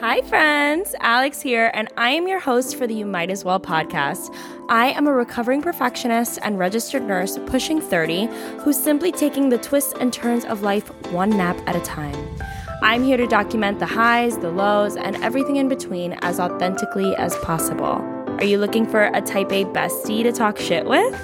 Hi, friends. Alex here, and I am your host for the You Might As Well podcast. I am a recovering perfectionist and registered nurse pushing 30 who's simply taking the twists and turns of life one nap at a time. I'm here to document the highs, the lows, and everything in between as authentically as possible. Are you looking for a type A bestie to talk shit with?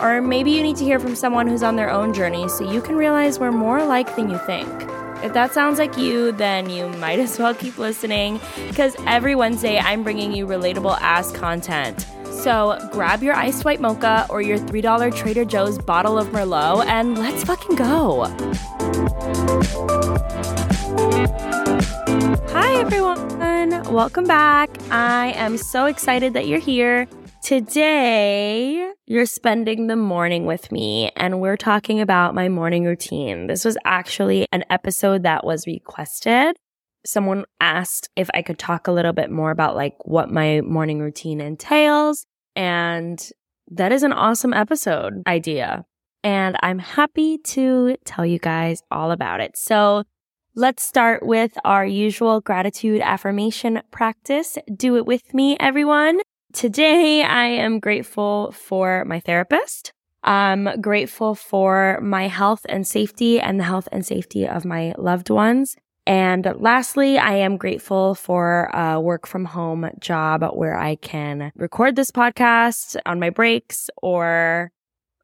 Or maybe you need to hear from someone who's on their own journey so you can realize we're more alike than you think. If that sounds like you, then you might as well keep listening because every Wednesday I'm bringing you relatable ass content. So grab your iced white mocha or your $3 Trader Joe's bottle of Merlot and let's fucking go. Hi, everyone. Welcome back. I am so excited that you're here. Today, you're spending the morning with me, and we're talking about my morning routine. This was actually an episode that was requested. Someone asked if I could talk a little bit more about like what my morning routine entails. And that is an awesome episode idea. And I'm happy to tell you guys all about it. So let's start with our usual gratitude affirmation practice. Do it with me, everyone. Today, I am grateful for my therapist. I'm grateful for my health and safety and the health and safety of my loved ones. And lastly, I am grateful for a work from home job where I can record this podcast on my breaks or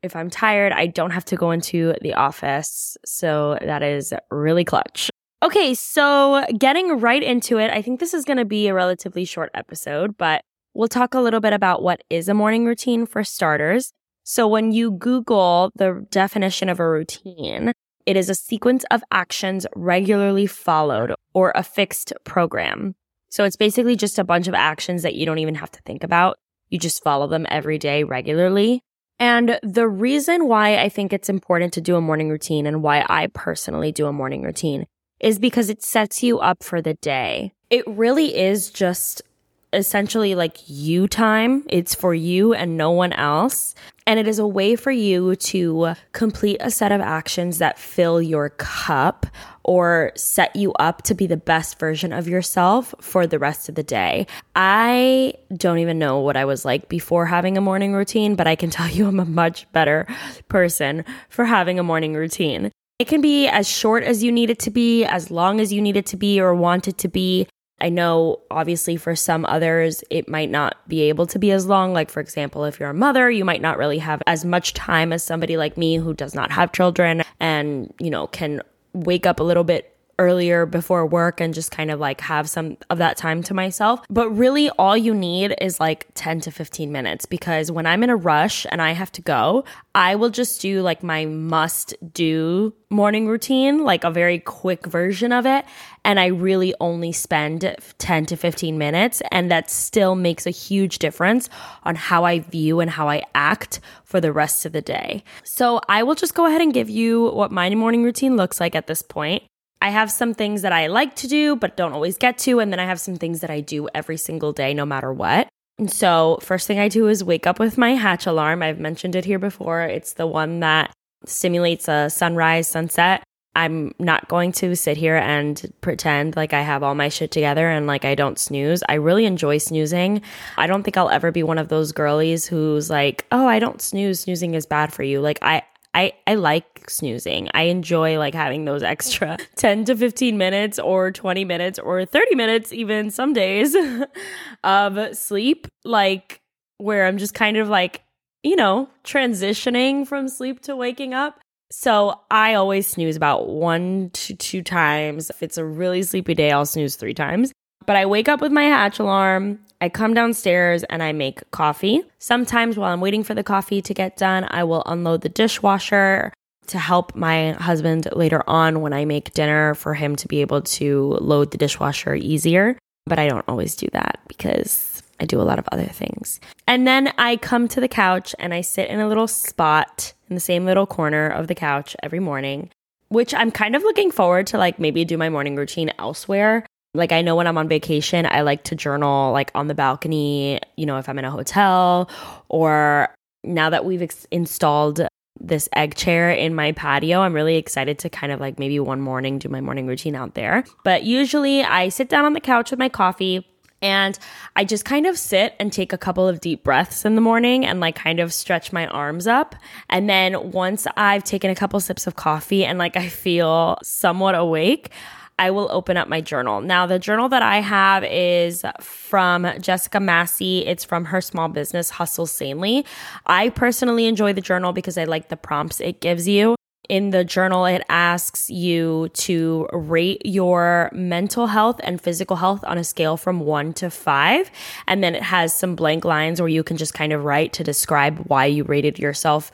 if I'm tired, I don't have to go into the office. So that is really clutch. Okay, so getting right into it, I think this is going to be a relatively short episode, but We'll talk a little bit about what is a morning routine for starters. So when you Google the definition of a routine, it is a sequence of actions regularly followed or a fixed program. So it's basically just a bunch of actions that you don't even have to think about. You just follow them every day regularly. And the reason why I think it's important to do a morning routine and why I personally do a morning routine is because it sets you up for the day. It really is just essentially like you time. It's for you and no one else. And it is a way for you to complete a set of actions that fill your cup or set you up to be the best version of yourself for the rest of the day. I don't even know what I was like before having a morning routine, but I can tell you I'm a much better person for having a morning routine. It can be as short as you need it to be, as long as you need it to be or want it to be. I know obviously for some others, it might not be able to be as long. Like, for example, if you're a mother, you might not really have as much time as somebody like me who does not have children and, you know, can wake up a little bit earlier before work and just kind of like have some of that time to myself. But really, all you need is like 10 to 15 minutes because when I'm in a rush and I have to go, I will just do like my must do morning routine, like a very quick version of it. And I really only spend 10 to 15 minutes. And that still makes a huge difference on how I view and how I act for the rest of the day. So I will just go ahead and give you what my morning routine looks like at this point. I have some things that I like to do, but don't always get to. And then I have some things that I do every single day, no matter what. And so, first thing I do is wake up with my hatch alarm. I've mentioned it here before. It's the one that simulates a sunrise, sunset. I'm not going to sit here and pretend like I have all my shit together and like I don't snooze. I really enjoy snoozing. I don't think I'll ever be one of those girlies who's like, "Oh, I don't snooze. Snoozing is bad for you." Like I I, I like snoozing. I enjoy like having those extra 10 to 15 minutes or 20 minutes or 30 minutes, even some days of sleep, like where I'm just kind of like, you know, transitioning from sleep to waking up. So I always snooze about one to two times. If it's a really sleepy day, I'll snooze three times. But I wake up with my hatch alarm. I come downstairs and I make coffee. Sometimes while I'm waiting for the coffee to get done, I will unload the dishwasher to help my husband later on when I make dinner for him to be able to load the dishwasher easier. But I don't always do that because I do a lot of other things. And then I come to the couch and I sit in a little spot in the same little corner of the couch every morning, which I'm kind of looking forward to like maybe do my morning routine elsewhere like I know when I'm on vacation, I like to journal like on the balcony, you know, if I'm in a hotel or now that we've ex- installed this egg chair in my patio. I'm really excited to kind of like maybe one morning do my morning routine out there. But usually I sit down on the couch with my coffee and I just kind of sit and take a couple of deep breaths in the morning and like kind of stretch my arms up. And then once I've taken a couple sips of coffee and like I feel somewhat awake, I will open up my journal. Now, the journal that I have is from Jessica Massey. It's from her small business, Hustle Sanely. I personally enjoy the journal because I like the prompts it gives you. In the journal, it asks you to rate your mental health and physical health on a scale from one to five. And then it has some blank lines where you can just kind of write to describe why you rated yourself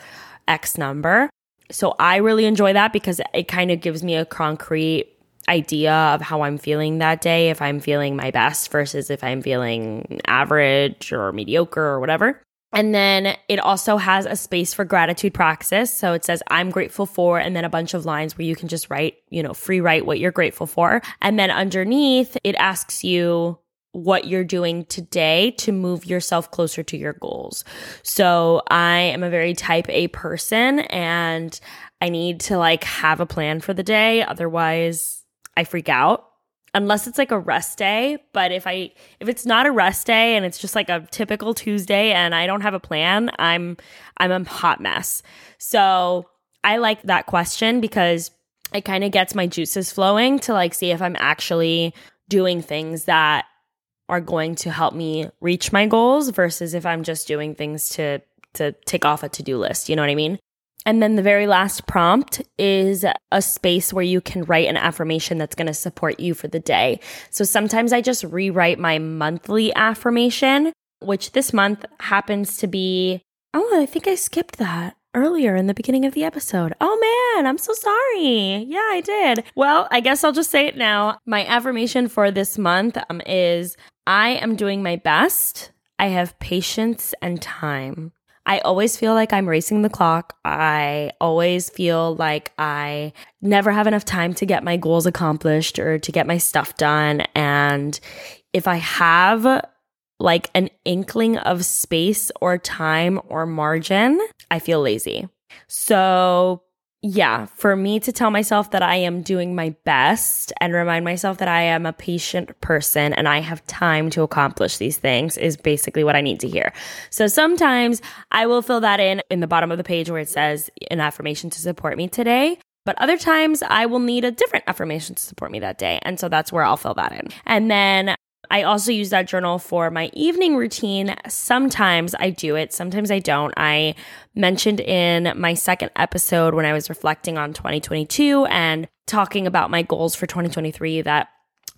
X number. So I really enjoy that because it kind of gives me a concrete idea of how I'm feeling that day, if I'm feeling my best versus if I'm feeling average or mediocre or whatever. And then it also has a space for gratitude praxis. So it says, I'm grateful for, and then a bunch of lines where you can just write, you know, free write what you're grateful for. And then underneath, it asks you what you're doing today to move yourself closer to your goals. So I am a very type A person and I need to like have a plan for the day. Otherwise, I freak out unless it's like a rest day but if i if it's not a rest day and it's just like a typical tuesday and i don't have a plan i'm i'm a hot mess. So i like that question because it kind of gets my juices flowing to like see if i'm actually doing things that are going to help me reach my goals versus if i'm just doing things to to tick off a to-do list. You know what i mean and then the very last prompt is a space where you can write an affirmation that's going to support you for the day. So sometimes I just rewrite my monthly affirmation, which this month happens to be, oh, I think I skipped that earlier in the beginning of the episode. Oh man, I'm so sorry. Yeah, I did. Well, I guess I'll just say it now. My affirmation for this month um, is I am doing my best. I have patience and time. I always feel like I'm racing the clock. I always feel like I never have enough time to get my goals accomplished or to get my stuff done. And if I have like an inkling of space or time or margin, I feel lazy. So yeah, for me to tell myself that I am doing my best and remind myself that I am a patient person and I have time to accomplish these things is basically what I need to hear. So sometimes I will fill that in in the bottom of the page where it says an affirmation to support me today. But other times I will need a different affirmation to support me that day. And so that's where I'll fill that in. And then I also use that journal for my evening routine. Sometimes I do it, sometimes I don't. I mentioned in my second episode when I was reflecting on 2022 and talking about my goals for 2023 that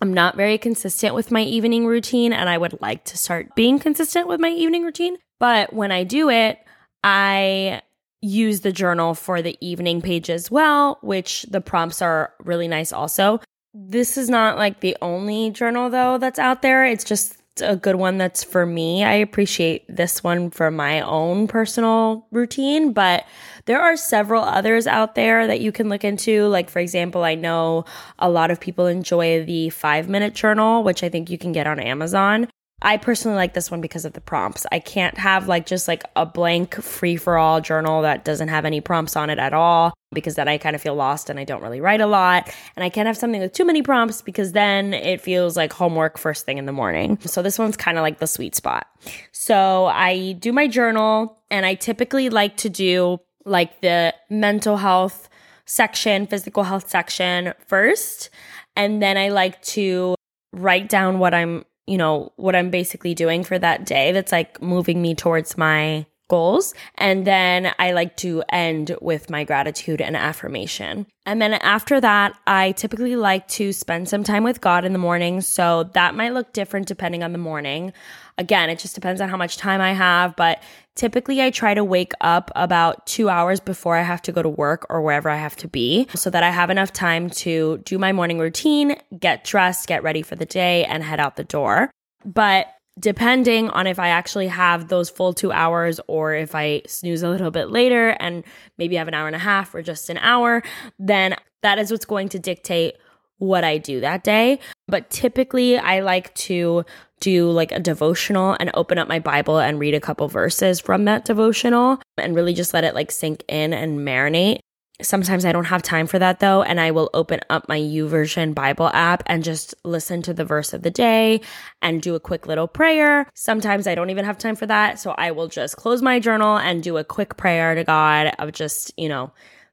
I'm not very consistent with my evening routine and I would like to start being consistent with my evening routine. But when I do it, I use the journal for the evening page as well, which the prompts are really nice also. This is not like the only journal though that's out there. It's just a good one that's for me. I appreciate this one for my own personal routine, but there are several others out there that you can look into. Like, for example, I know a lot of people enjoy the five minute journal, which I think you can get on Amazon. I personally like this one because of the prompts. I can't have like just like a blank free for all journal that doesn't have any prompts on it at all because then I kind of feel lost and I don't really write a lot. And I can't have something with too many prompts because then it feels like homework first thing in the morning. So this one's kind of like the sweet spot. So I do my journal and I typically like to do like the mental health section, physical health section first. And then I like to write down what I'm you know, what I'm basically doing for that day that's like moving me towards my goals. And then I like to end with my gratitude and affirmation. And then after that, I typically like to spend some time with God in the morning. So that might look different depending on the morning. Again, it just depends on how much time I have, but typically I try to wake up about two hours before I have to go to work or wherever I have to be so that I have enough time to do my morning routine, get dressed, get ready for the day, and head out the door. But depending on if I actually have those full two hours or if I snooze a little bit later and maybe have an hour and a half or just an hour, then that is what's going to dictate what I do that day. But typically, I like to do like a devotional and open up my Bible and read a couple verses from that devotional and really just let it like sink in and marinate. Sometimes I don't have time for that though, and I will open up my YouVersion Bible app and just listen to the verse of the day and do a quick little prayer. Sometimes I don't even have time for that, so I will just close my journal and do a quick prayer to God of just, you know,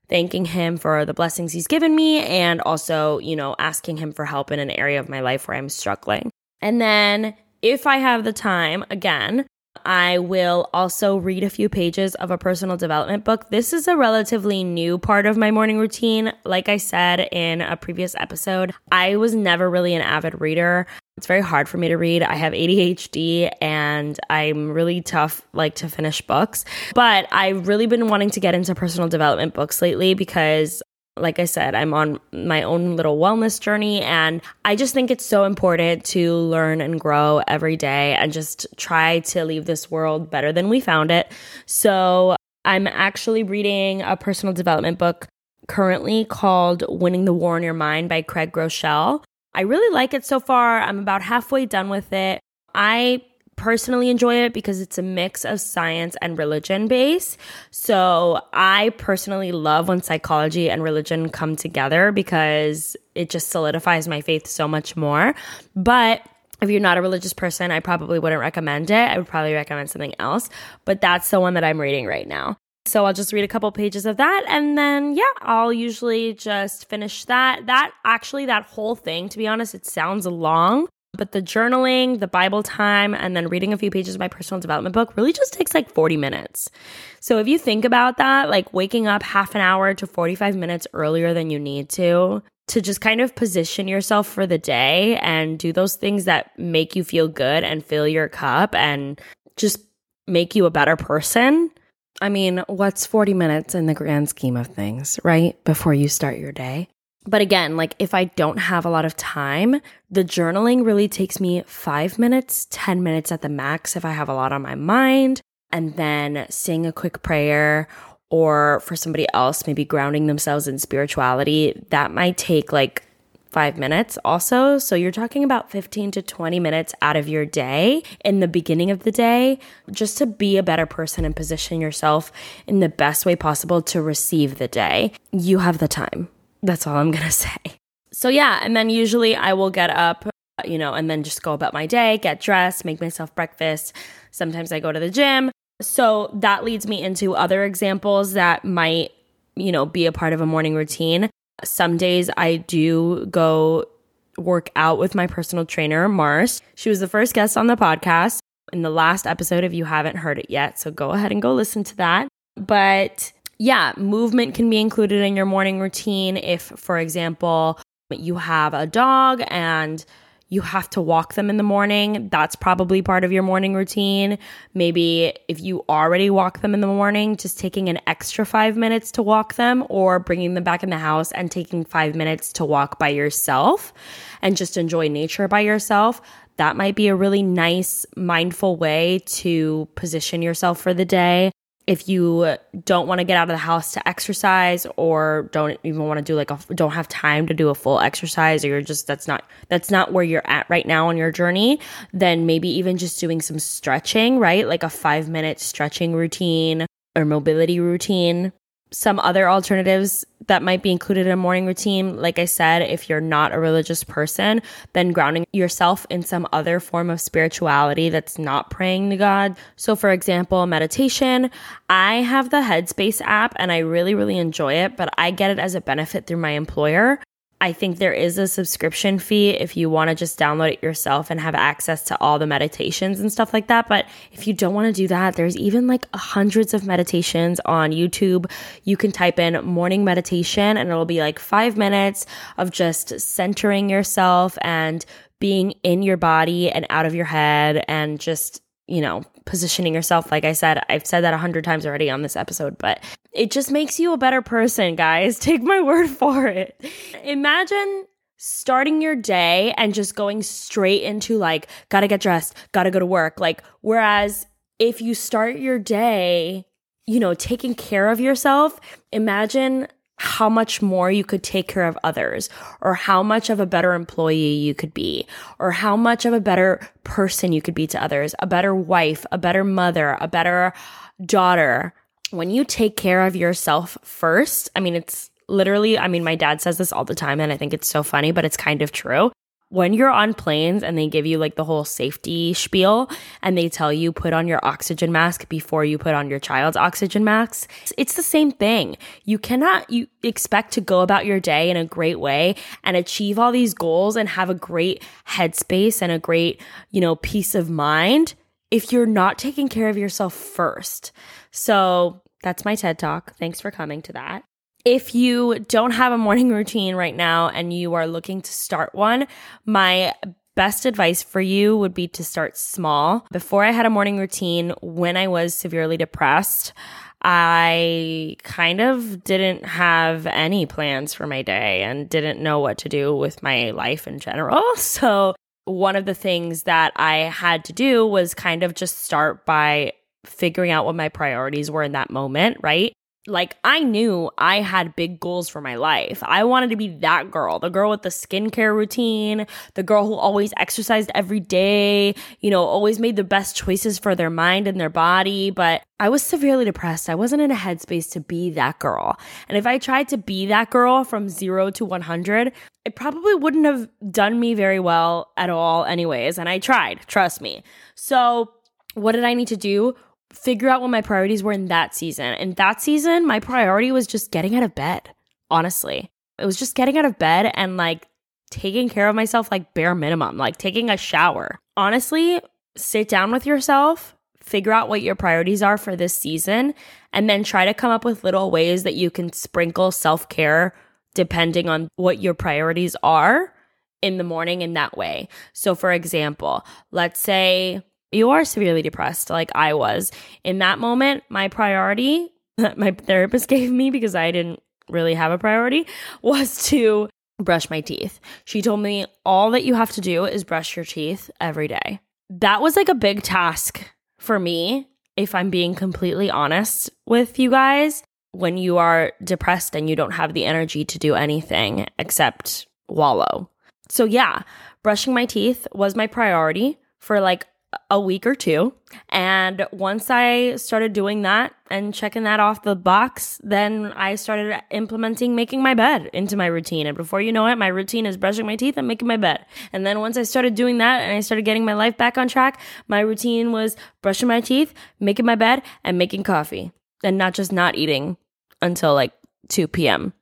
thanking him for the blessings he's given me and also, you know, asking him for help in an area of my life where I'm struggling. And then if I have the time, again, I will also read a few pages of a personal development book. This is a relatively new part of my morning routine. Like I said in a previous episode, I was never really an avid reader. It's very hard for me to read. I have ADHD and I'm really tough like to finish books. But I've really been wanting to get into personal development books lately because like I said, I'm on my own little wellness journey, and I just think it's so important to learn and grow every day and just try to leave this world better than we found it. So, I'm actually reading a personal development book currently called Winning the War in Your Mind by Craig Groeschel. I really like it so far. I'm about halfway done with it. I personally enjoy it because it's a mix of science and religion base. So I personally love when psychology and religion come together because it just solidifies my faith so much more. But if you're not a religious person, I probably wouldn't recommend it. I would probably recommend something else. But that's the one that I'm reading right now. So I'll just read a couple pages of that and then yeah, I'll usually just finish that. That actually that whole thing, to be honest, it sounds long, but the journaling, the Bible time, and then reading a few pages of my personal development book really just takes like 40 minutes. So if you think about that, like waking up half an hour to 45 minutes earlier than you need to, to just kind of position yourself for the day and do those things that make you feel good and fill your cup and just make you a better person. I mean, what's 40 minutes in the grand scheme of things, right? Before you start your day. But again, like if I don't have a lot of time, the journaling really takes me five minutes, 10 minutes at the max if I have a lot on my mind. And then saying a quick prayer, or for somebody else, maybe grounding themselves in spirituality, that might take like five minutes also. So you're talking about 15 to 20 minutes out of your day in the beginning of the day just to be a better person and position yourself in the best way possible to receive the day. You have the time. That's all I'm going to say. So, yeah. And then usually I will get up, you know, and then just go about my day, get dressed, make myself breakfast. Sometimes I go to the gym. So that leads me into other examples that might, you know, be a part of a morning routine. Some days I do go work out with my personal trainer, Mars. She was the first guest on the podcast in the last episode if you haven't heard it yet. So go ahead and go listen to that. But yeah, movement can be included in your morning routine. If, for example, you have a dog and you have to walk them in the morning, that's probably part of your morning routine. Maybe if you already walk them in the morning, just taking an extra five minutes to walk them or bringing them back in the house and taking five minutes to walk by yourself and just enjoy nature by yourself. That might be a really nice, mindful way to position yourself for the day if you don't want to get out of the house to exercise or don't even want to do like a don't have time to do a full exercise or you're just that's not that's not where you're at right now on your journey then maybe even just doing some stretching right? Like a 5 minute stretching routine or mobility routine some other alternatives that might be included in a morning routine. Like I said, if you're not a religious person, then grounding yourself in some other form of spirituality that's not praying to God. So, for example, meditation. I have the Headspace app and I really, really enjoy it, but I get it as a benefit through my employer. I think there is a subscription fee if you want to just download it yourself and have access to all the meditations and stuff like that. But if you don't want to do that, there's even like hundreds of meditations on YouTube. You can type in morning meditation and it'll be like five minutes of just centering yourself and being in your body and out of your head and just you know, positioning yourself. Like I said, I've said that a hundred times already on this episode, but it just makes you a better person, guys. Take my word for it. Imagine starting your day and just going straight into like, gotta get dressed, gotta go to work. Like, whereas if you start your day, you know, taking care of yourself, imagine how much more you could take care of others, or how much of a better employee you could be, or how much of a better person you could be to others, a better wife, a better mother, a better daughter. When you take care of yourself first, I mean, it's literally, I mean, my dad says this all the time, and I think it's so funny, but it's kind of true when you're on planes and they give you like the whole safety spiel and they tell you put on your oxygen mask before you put on your child's oxygen mask it's the same thing. You cannot you expect to go about your day in a great way and achieve all these goals and have a great headspace and a great you know peace of mind if you're not taking care of yourself first. So that's my ted talk. Thanks for coming to that if you don't have a morning routine right now and you are looking to start one, my best advice for you would be to start small. Before I had a morning routine, when I was severely depressed, I kind of didn't have any plans for my day and didn't know what to do with my life in general. So, one of the things that I had to do was kind of just start by figuring out what my priorities were in that moment, right? Like I knew I had big goals for my life. I wanted to be that girl, the girl with the skincare routine, the girl who always exercised every day, you know, always made the best choices for their mind and their body. But I was severely depressed. I wasn't in a headspace to be that girl. And if I tried to be that girl from zero to 100, it probably wouldn't have done me very well at all, anyways. And I tried, trust me. So, what did I need to do? Figure out what my priorities were in that season. In that season, my priority was just getting out of bed, honestly. It was just getting out of bed and like taking care of myself, like bare minimum, like taking a shower. Honestly, sit down with yourself, figure out what your priorities are for this season, and then try to come up with little ways that you can sprinkle self care depending on what your priorities are in the morning in that way. So, for example, let's say you are severely depressed like I was. In that moment, my priority that my therapist gave me because I didn't really have a priority was to brush my teeth. She told me all that you have to do is brush your teeth every day. That was like a big task for me, if I'm being completely honest with you guys. When you are depressed and you don't have the energy to do anything except wallow. So, yeah, brushing my teeth was my priority for like a week or two. And once I started doing that and checking that off the box, then I started implementing making my bed into my routine. And before you know it, my routine is brushing my teeth and making my bed. And then once I started doing that and I started getting my life back on track, my routine was brushing my teeth, making my bed, and making coffee. And not just not eating until like 2 p.m.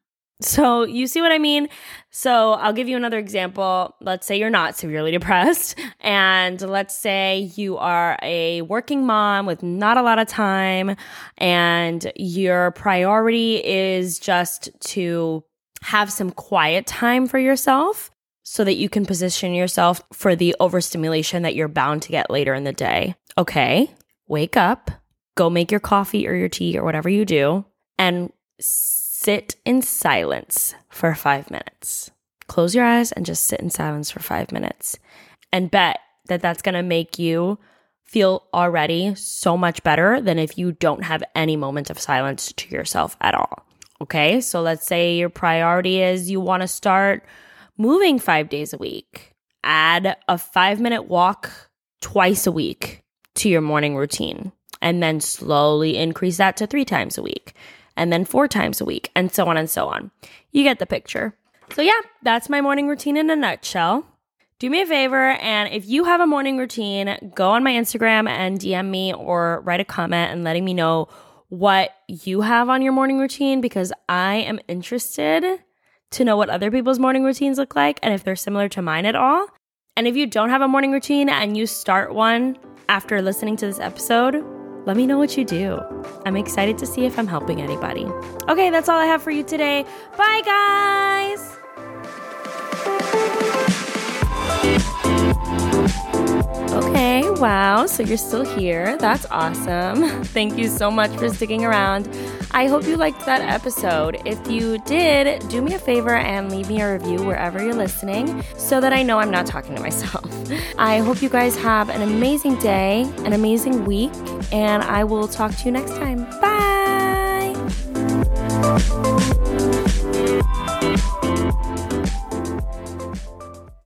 So, you see what I mean? So, I'll give you another example. Let's say you're not severely depressed, and let's say you are a working mom with not a lot of time, and your priority is just to have some quiet time for yourself so that you can position yourself for the overstimulation that you're bound to get later in the day. Okay, wake up, go make your coffee or your tea or whatever you do, and sit in silence for five minutes. Close your eyes and just sit in silence for five minutes and bet that that's going to make you feel already so much better than if you don't have any moment of silence to yourself at all. Okay, so let's say your priority is you want to start moving five days a week. Add a five minute walk twice a week to your morning routine, and then slowly increase that to three times a week and then four times a week, and so on and so on. You get the picture. So, yeah, that's my morning routine in a nutshell. Do me a favor, and if you have a morning routine, go on my Instagram and DM me or write a comment and letting me know what you have on your morning routine because I am interested to know what other people's morning routines look like and if they're similar to mine at all. And if you don't have a morning routine and you start one after listening to this episode, let me know what you do. I'm excited to see if I'm helping anybody. Okay, that's all I have for you today. Bye, guys. Okay, wow. So you're still here. That's awesome. Thank you so much for sticking around. I hope you liked that episode. If you did, do me a favor and leave me a review wherever you're listening so that I know I'm not talking to myself. I hope you guys have an amazing day, an amazing week, and I will talk to you next time. Bye.